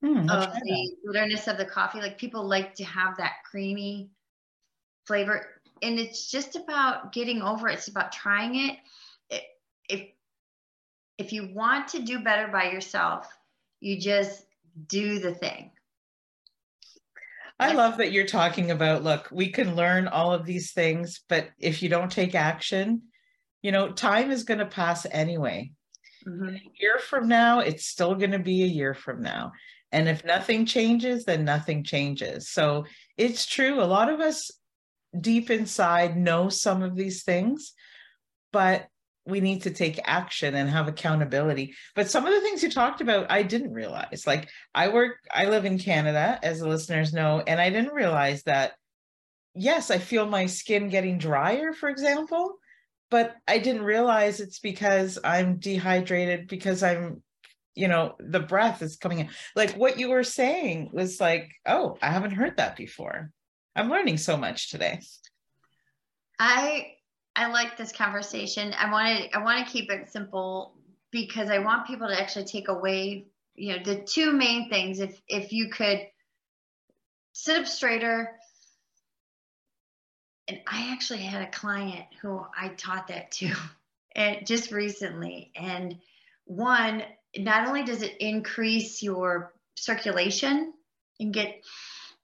B: mm, of the bitterness of the coffee. Like people like to have that creamy flavor. And it's just about getting over it. It's about trying it. it if if you want to do better by yourself, you just do the thing.
A: I love that you're talking about look, we can learn all of these things, but if you don't take action, you know, time is going to pass anyway. Mm-hmm. A year from now, it's still going to be a year from now. And if nothing changes, then nothing changes. So it's true. A lot of us deep inside know some of these things, but we need to take action and have accountability. But some of the things you talked about, I didn't realize. Like I work, I live in Canada, as the listeners know, and I didn't realize that. Yes, I feel my skin getting drier, for example, but I didn't realize it's because I'm dehydrated because I'm, you know, the breath is coming in. Like what you were saying was like, oh, I haven't heard that before. I'm learning so much today.
B: I I like this conversation. I want to I want to keep it simple because I want people to actually take away, you know, the two main things. If if you could sit up straighter, and I actually had a client who I taught that to, and just recently. And one, not only does it increase your circulation and get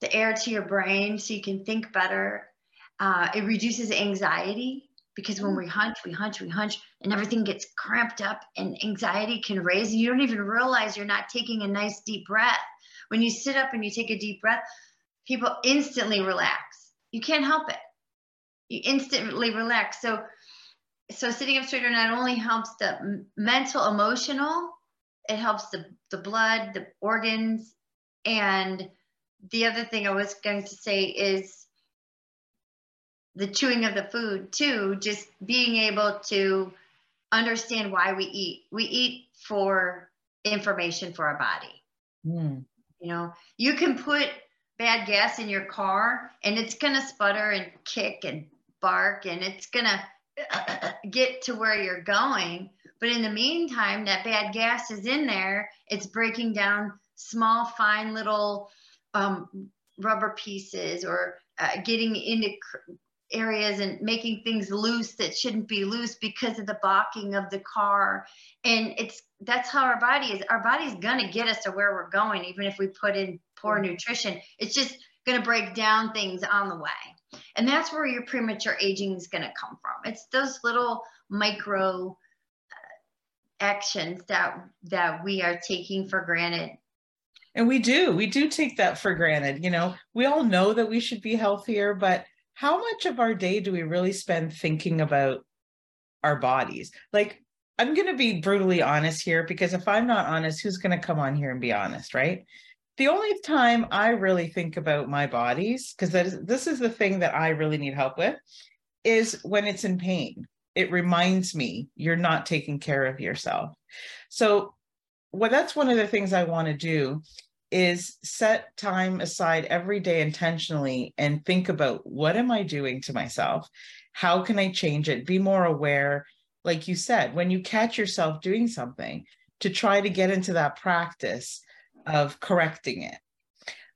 B: the air to your brain so you can think better, uh, it reduces anxiety because when mm. we hunch, we hunch, we hunch, and everything gets cramped up, and anxiety can raise. And you don't even realize you're not taking a nice deep breath. When you sit up and you take a deep breath, people instantly relax. You can't help it. You instantly relax. So, so sitting up straighter not only helps the mental, emotional, it helps the the blood, the organs, and the other thing I was going to say is the chewing of the food too, just being able to understand why we eat. We eat for information for our body. Mm. You know, you can put bad gas in your car and it's going to sputter and kick and bark and it's going to get to where you're going. But in the meantime, that bad gas is in there. It's breaking down small, fine little um, rubber pieces or uh, getting into areas and making things loose that shouldn't be loose because of the balking of the car. And it's that's how our body is. Our body's going to get us to where we're going even if we put in poor nutrition. It's just going to break down things on the way. And that's where your premature aging is going to come from. It's those little micro actions that that we are taking for granted
A: and we do we do take that for granted you know we all know that we should be healthier but how much of our day do we really spend thinking about our bodies? Like, I'm going to be brutally honest here because if I'm not honest, who's going to come on here and be honest, right? The only time I really think about my bodies, because this is the thing that I really need help with, is when it's in pain. It reminds me you're not taking care of yourself. So, well, that's one of the things I want to do is set time aside every day intentionally and think about what am I doing to myself? How can I change it? Be more aware, like you said, when you catch yourself doing something, to try to get into that practice of correcting it.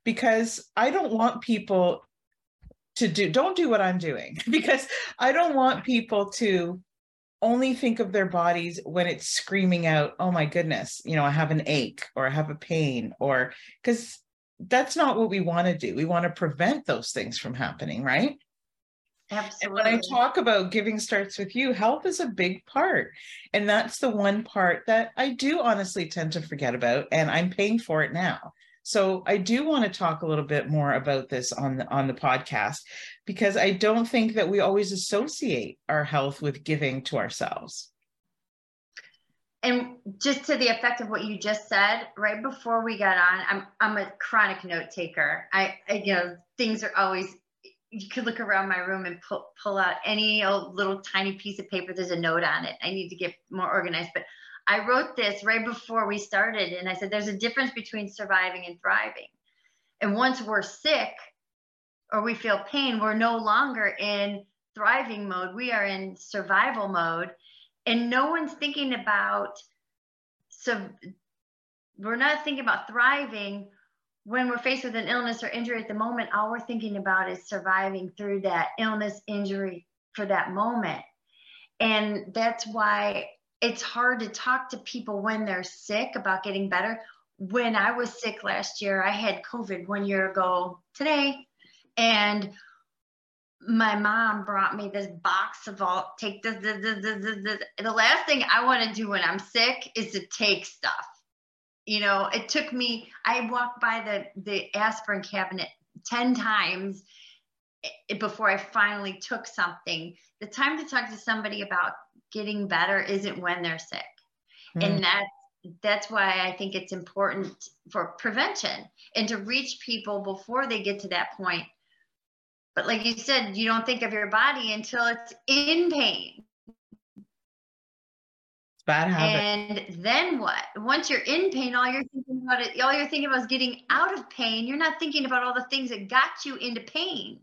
A: Because I don't want people to do, don't do what I'm doing, because I don't want people to only think of their bodies when it's screaming out, oh my goodness, you know, I have an ache or I have a pain, or because that's not what we want to do. We want to prevent those things from happening, right?
B: Absolutely.
A: And when I talk about giving starts with you, health is a big part. And that's the one part that I do honestly tend to forget about. And I'm paying for it now. So I do want to talk a little bit more about this on the, on the podcast because I don't think that we always associate our health with giving to ourselves.
B: And just to the effect of what you just said, right before we got on, I'm I'm a chronic note taker. I, I you know things are always you could look around my room and pull, pull out any old little tiny piece of paper. There's a note on it. I need to get more organized. But I wrote this right before we started, and I said, there's a difference between surviving and thriving. And once we're sick or we feel pain, we're no longer in thriving mode. We are in survival mode. And no one's thinking about, so we're not thinking about thriving when we're faced with an illness or injury at the moment. All we're thinking about is surviving through that illness, injury for that moment. And that's why it's hard to talk to people when they're sick about getting better. When I was sick last year, I had COVID one year ago today, and my mom brought me this box of all take this, this, this, this, this. the last thing I want to do when I'm sick is to take stuff. You know, it took me, I walked by the the aspirin cabinet 10 times eh, before I finally took something. The time to talk to somebody about getting better isn't when they're sick. Mm. And that's that's why I think it's important for prevention and to reach people before they get to that point. But like you said, you don't think of your body until it's in pain.
A: Bad habit.
B: And then what? Once you're in pain, all you're thinking about it, all you're thinking about is getting out of pain. You're not thinking about all the things that got you into pain.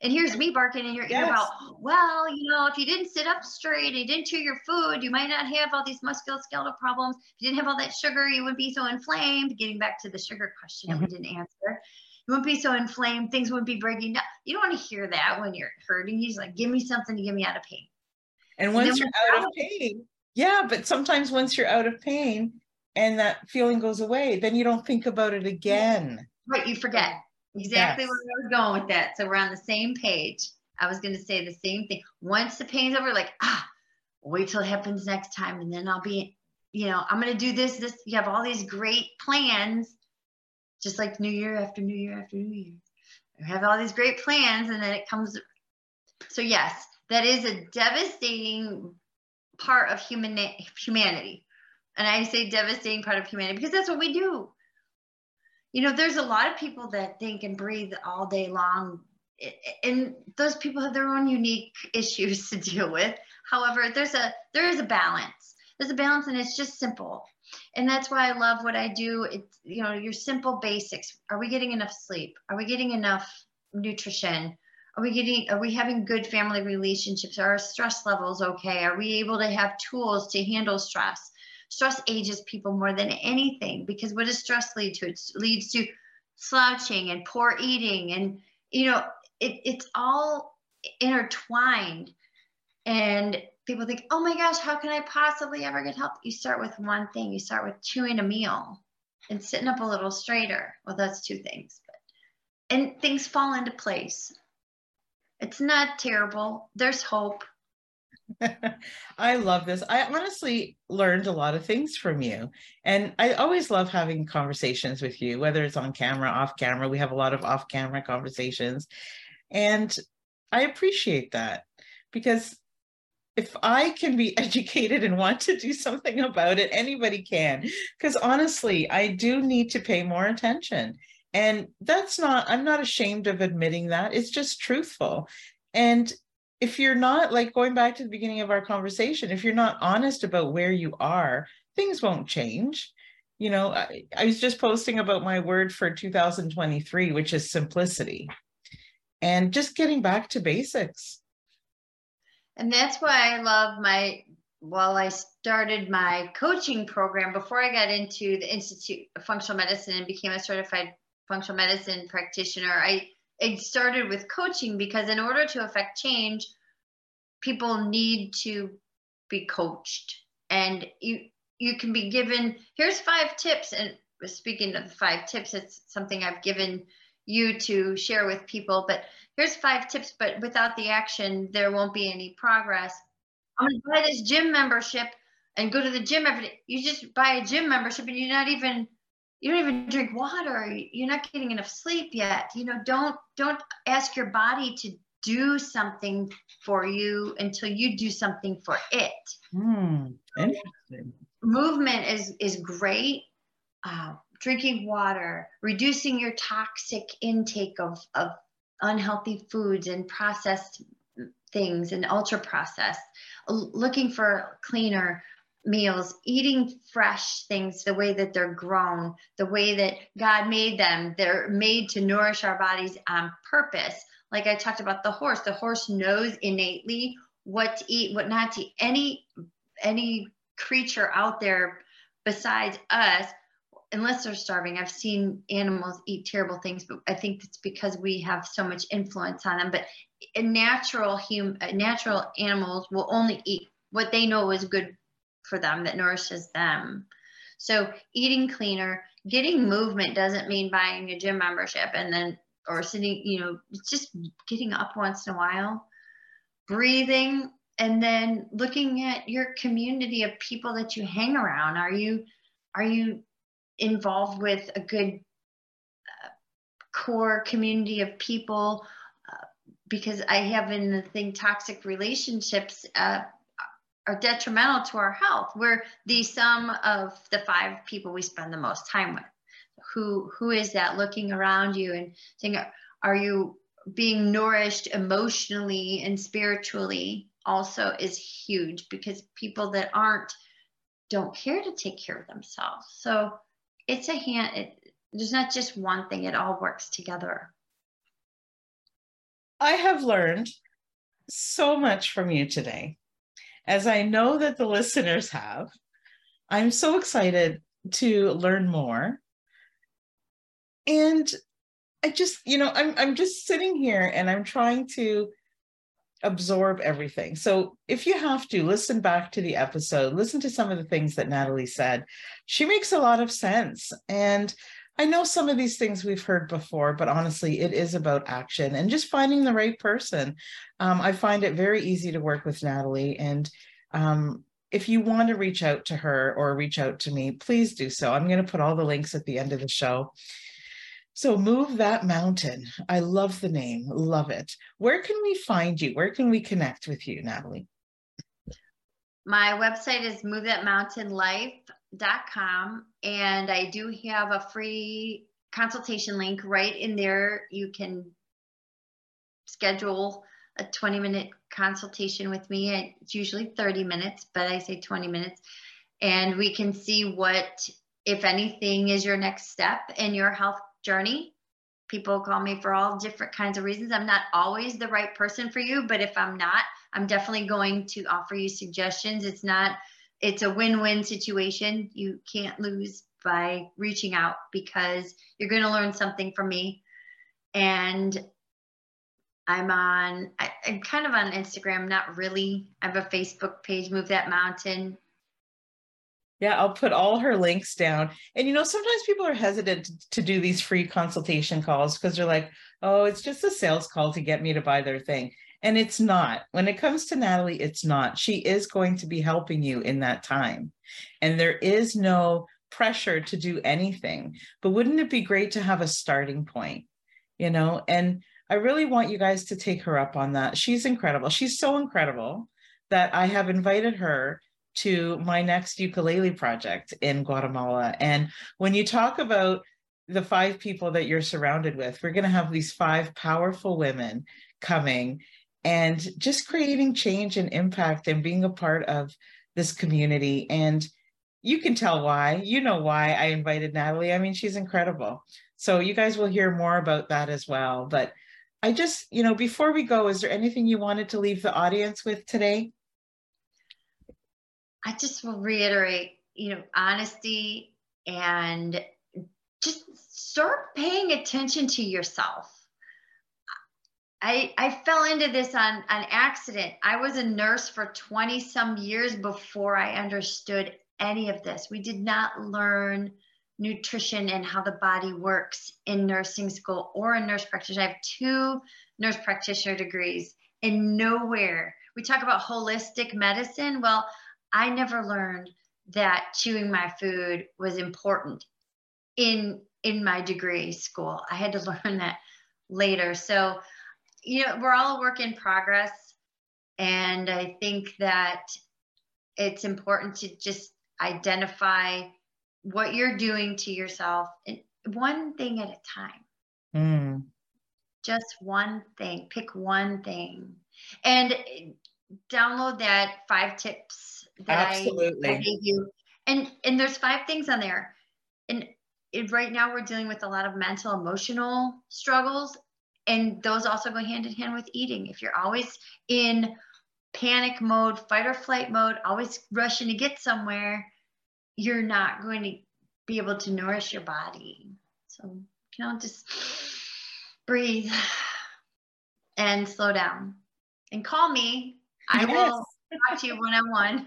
B: And here's me barking in your yes. ear about, well, you know, if you didn't sit up straight and you didn't chew your food, you might not have all these musculoskeletal problems. If you didn't have all that sugar, you wouldn't be so inflamed. Getting back to the sugar question mm-hmm. that we mm-hmm. didn't answer. You wouldn't be so inflamed. Things wouldn't be breaking down. You don't want to hear that when you're hurting. He's like, give me something to get me out of pain.
A: And once and you're out of pain, yeah, but sometimes once you're out of pain and that feeling goes away, then you don't think about it again.
B: Right, you forget exactly yes. where I was going with that. So we're on the same page. I was going to say the same thing. Once the pain's over, like, ah, wait till it happens next time. And then I'll be, you know, I'm going to do this, this. You have all these great plans, just like New Year after New Year after New Year. You have all these great plans, and then it comes. So, yes, that is a devastating part of human humanity. And I say devastating part of humanity because that's what we do you know there's a lot of people that think and breathe all day long and those people have their own unique issues to deal with. However there's a there is a balance. There's a balance and it's just simple. And that's why i love what i do. It's you know your simple basics. Are we getting enough sleep? Are we getting enough nutrition? Are we getting are we having good family relationships? Are our stress levels okay? Are we able to have tools to handle stress stress ages people more than anything because what does stress lead to? It leads to slouching and poor eating. And, you know, it, it's all intertwined. And people think, oh my gosh, how can I possibly ever get help? You start with one thing, you start with chewing a meal and sitting up a little straighter. Well, that's two things. But, and things fall into place. It's not terrible. There's hope.
A: I love this. I honestly learned a lot of things from you. And I always love having conversations with you, whether it's on camera, off camera. We have a lot of off camera conversations. And I appreciate that because if I can be educated and want to do something about it, anybody can. Because honestly, I do need to pay more attention. And that's not, I'm not ashamed of admitting that. It's just truthful. And if you're not like going back to the beginning of our conversation, if you're not honest about where you are, things won't change. You know, I, I was just posting about my word for 2023, which is simplicity and just getting back to basics.
B: And that's why I love my, while I started my coaching program before I got into the Institute of Functional Medicine and became a certified functional medicine practitioner, I it started with coaching because in order to affect change people need to be coached. And you you can be given here's five tips. And speaking of the five tips it's something i've given you to share with people but here's five tips but without the action there won't be any progress. I'm to buy this gym membership and go to the gym every day. You just buy a gym membership and you're not even you don't even drink water. You're not getting enough sleep yet. You know don't don't ask your body to do something for you until you do something for it.
A: Hmm, interesting.
B: Movement is is great. Uh, drinking water reducing your toxic intake of of unhealthy foods and processed things and ultra processed looking for cleaner meals, eating fresh things the way that they're grown, the way that God made them. They're made to nourish our bodies on purpose. Like I talked about the horse, the horse knows innately what to eat, what not to eat. Any any creature out there besides us, unless they're starving, I've seen animals eat terrible things, but I think it's because we have so much influence on them. But natural human, natural animals will only eat what they know is good for them that nourishes them. So eating cleaner, getting movement doesn't mean buying a gym membership and then or sitting, you know, it's just getting up once in a while, breathing, and then looking at your community of people that you hang around. Are you are you involved with a good uh, core community of people? Uh, because I have in the thing toxic relationships. Uh, are detrimental to our health. We're the sum of the five people we spend the most time with. Who who is that looking around you and saying, are you being nourished emotionally and spiritually also is huge because people that aren't don't care to take care of themselves. So it's a hand it, there's not just one thing, it all works together.
A: I have learned so much from you today. As I know that the listeners have, I'm so excited to learn more. And I just, you know, I'm I'm just sitting here and I'm trying to absorb everything. So if you have to listen back to the episode, listen to some of the things that Natalie said. She makes a lot of sense. And I know some of these things we've heard before, but honestly, it is about action and just finding the right person. Um, I find it very easy to work with Natalie. And um, if you want to reach out to her or reach out to me, please do so. I'm going to put all the links at the end of the show. So, Move That Mountain. I love the name, love it. Where can we find you? Where can we connect with you, Natalie?
B: My website is movethatmountainlife.com, and I do have a free consultation link right in there. You can schedule a 20 minute consultation with me. It's usually 30 minutes, but I say 20 minutes. And we can see what, if anything, is your next step in your health journey. People call me for all different kinds of reasons. I'm not always the right person for you, but if I'm not, I'm definitely going to offer you suggestions. It's not, it's a win win situation. You can't lose by reaching out because you're going to learn something from me. And I'm on, I, am kind of on Instagram, not really. I have a Facebook page, Move That Mountain.
A: Yeah, I'll put all her links down. And you know, sometimes people are hesitant to, to do these free consultation calls because they're like, oh, it's just a sales call to get me to buy their thing. And it's not. When it comes to Natalie, it's not. She is going to be helping you in that time. And there is no pressure to do anything. But wouldn't it be great to have a starting point? You know, and I really want you guys to take her up on that. She's incredible. She's so incredible that I have invited her to my next ukulele project in Guatemala. And when you talk about the five people that you're surrounded with, we're going to have these five powerful women coming and just creating change and impact and being a part of this community. And you can tell why. You know why I invited Natalie. I mean, she's incredible. So you guys will hear more about that as well. But I just, you know, before we go, is there anything you wanted to leave the audience with today?
B: I just will reiterate, you know, honesty and just start paying attention to yourself. I, I fell into this on an accident. I was a nurse for 20 some years before I understood any of this. We did not learn nutrition and how the body works in nursing school or a nurse practitioner. I have two nurse practitioner degrees, and nowhere we talk about holistic medicine. Well, I never learned that chewing my food was important in in my degree school. I had to learn that later. So, you know, we're all a work in progress. And I think that it's important to just identify what you're doing to yourself and one thing at a time. Mm. Just one thing. Pick one thing. And download that five tips that Absolutely. I, I gave you. And and there's five things on there. And it, right now we're dealing with a lot of mental emotional struggles and those also go hand in hand with eating. If you're always in panic mode, fight or flight mode, always rushing to get somewhere, you're not going to be able to nourish your body. So, you know, just breathe and slow down and call me. I yes. will talk to you one on one.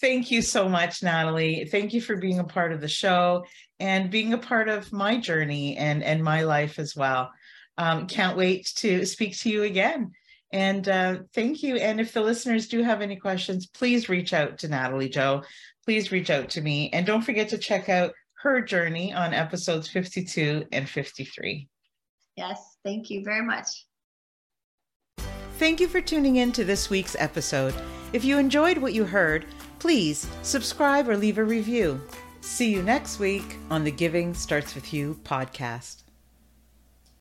A: Thank you so much, Natalie. Thank you for being a part of the show and being a part of my journey and, and my life as well. Um, can't wait to speak to you again. And uh, thank you. And if the listeners do have any questions, please reach out to Natalie Jo. Please reach out to me. And don't forget to check out her journey on episodes 52 and 53.
B: Yes, thank you very much.
A: Thank you for tuning in to this week's episode. If you enjoyed what you heard, please subscribe or leave a review. See you next week on the Giving Starts With You podcast.